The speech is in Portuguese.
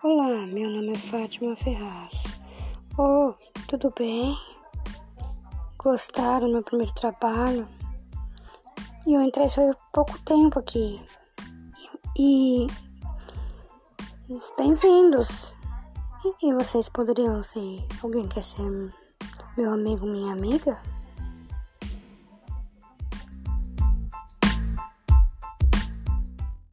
Olá, meu nome é Fátima Ferraz. Oh, tudo bem? Gostaram do meu primeiro trabalho? E eu entrei só há pouco tempo aqui. E. e Bem-vindos! E, e vocês poderiam ser. Alguém quer é ser meu amigo, minha amiga?